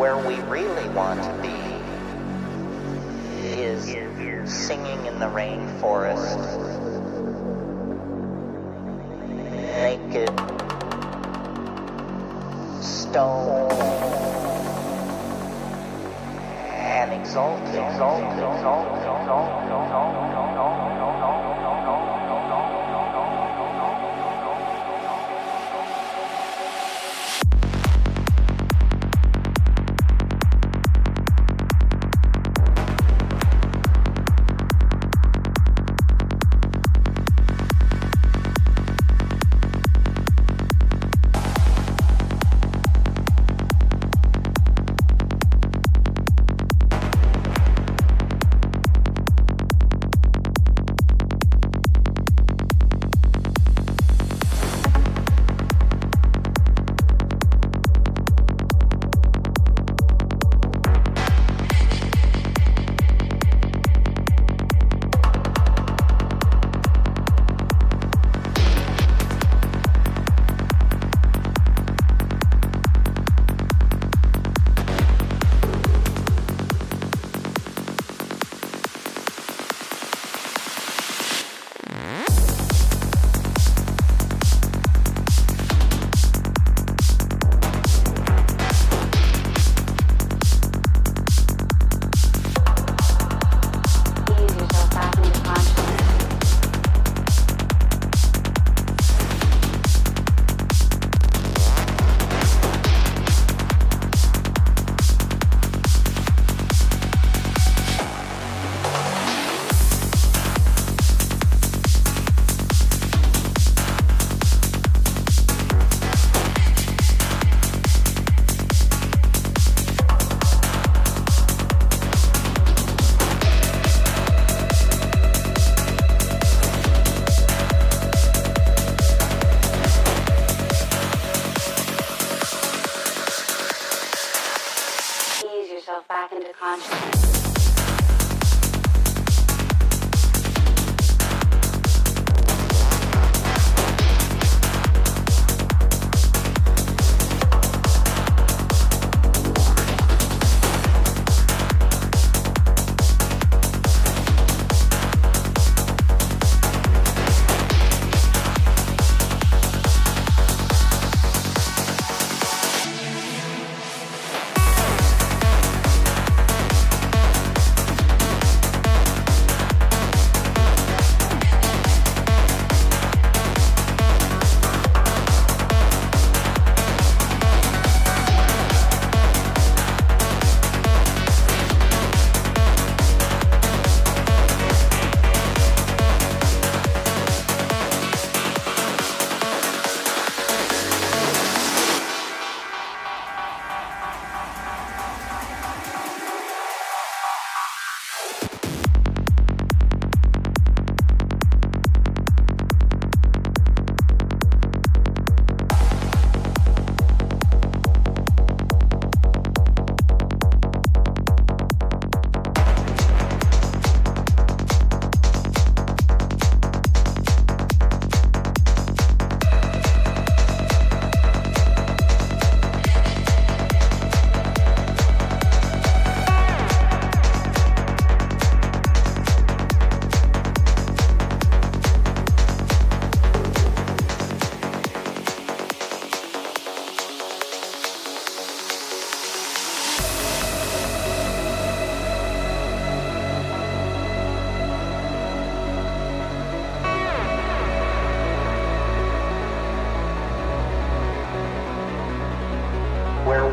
Where we really want to be is singing in the rainforest, naked, stone, and exalted, exalted, exalted, exalted, exalted. Ease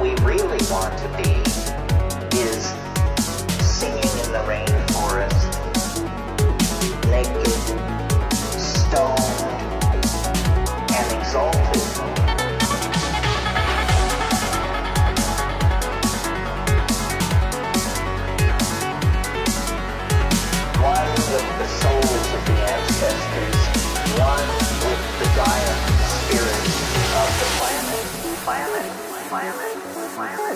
we really want to be is singing in the rainforest, naked, stoned, and exalted. One with the Wow.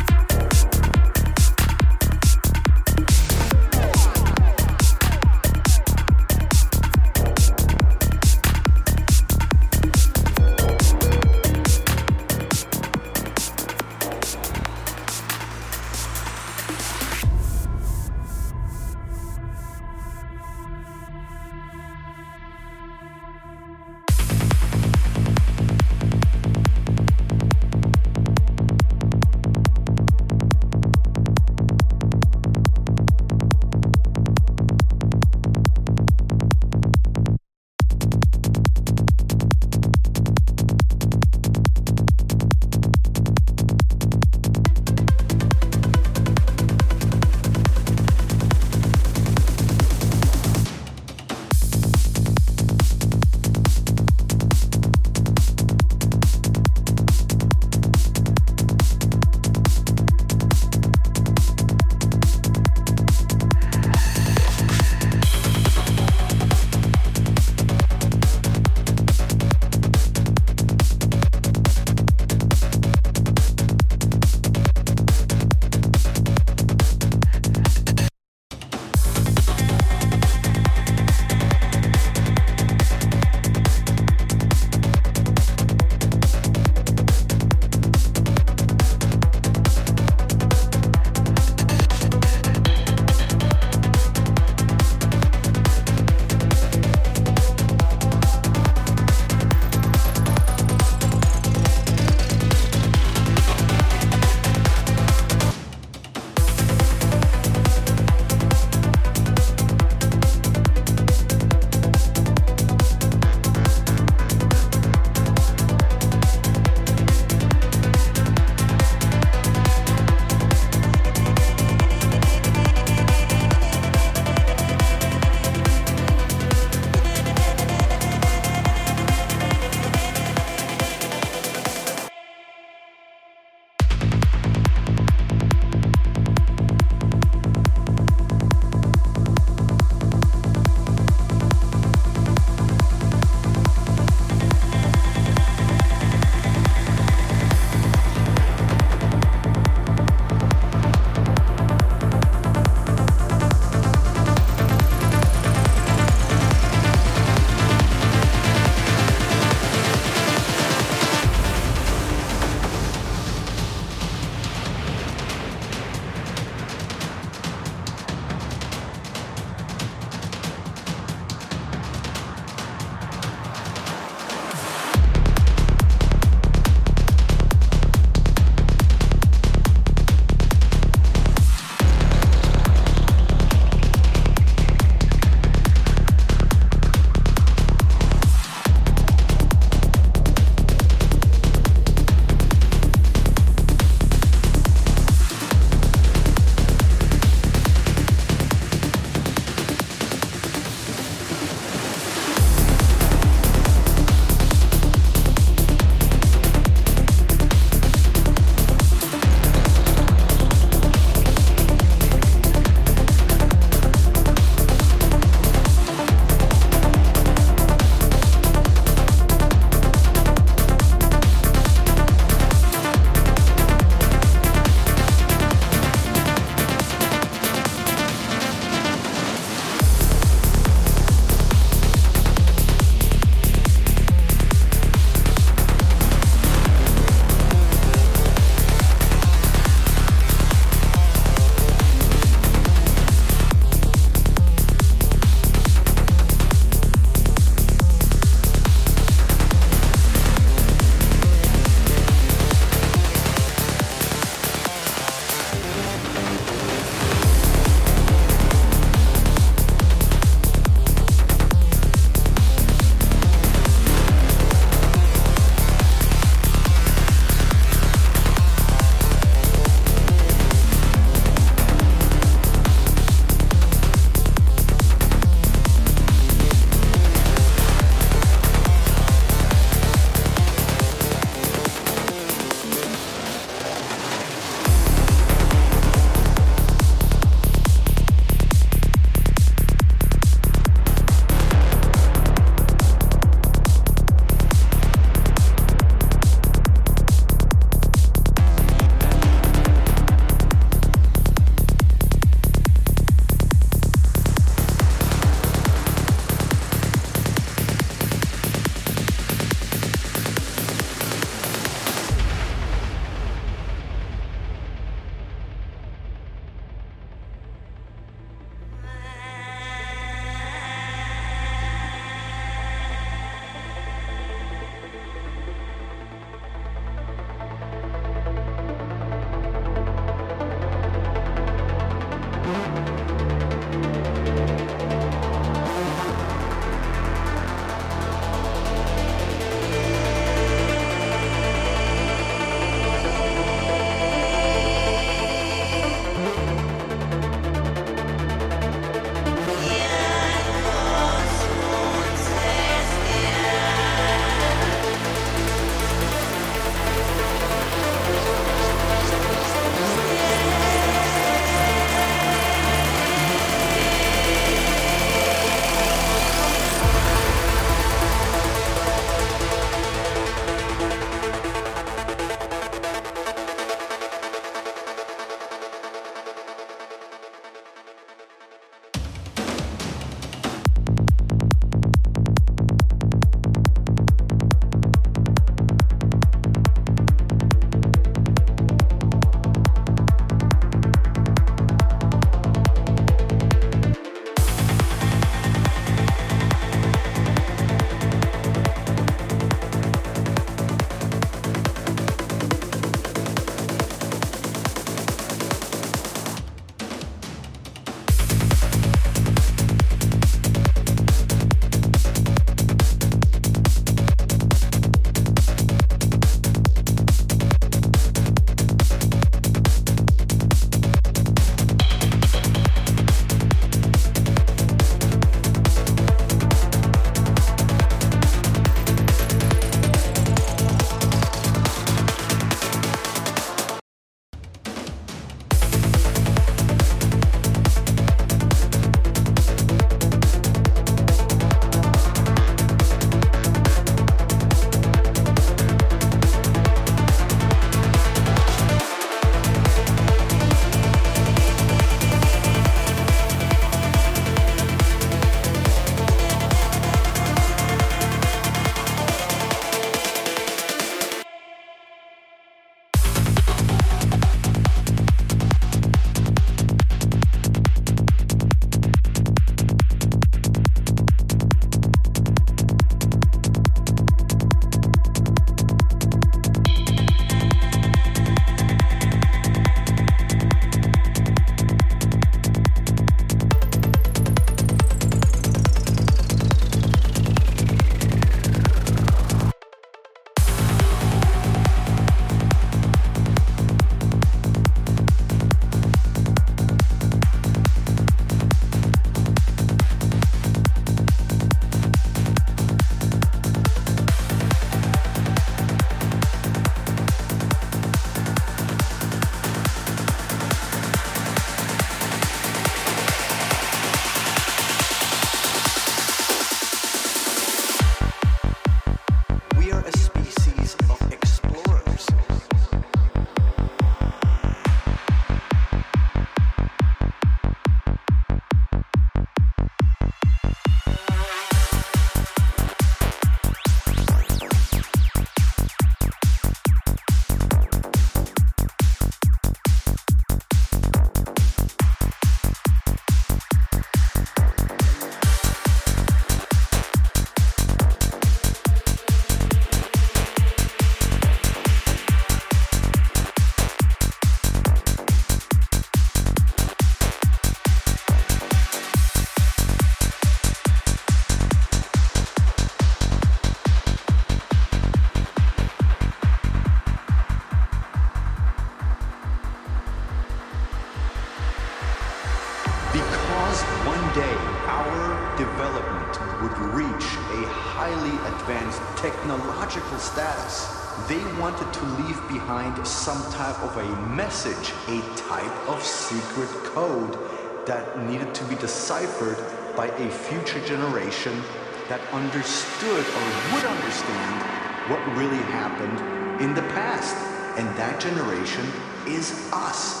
Deciphered by a future generation that understood or would understand what really happened in the past. And that generation is us.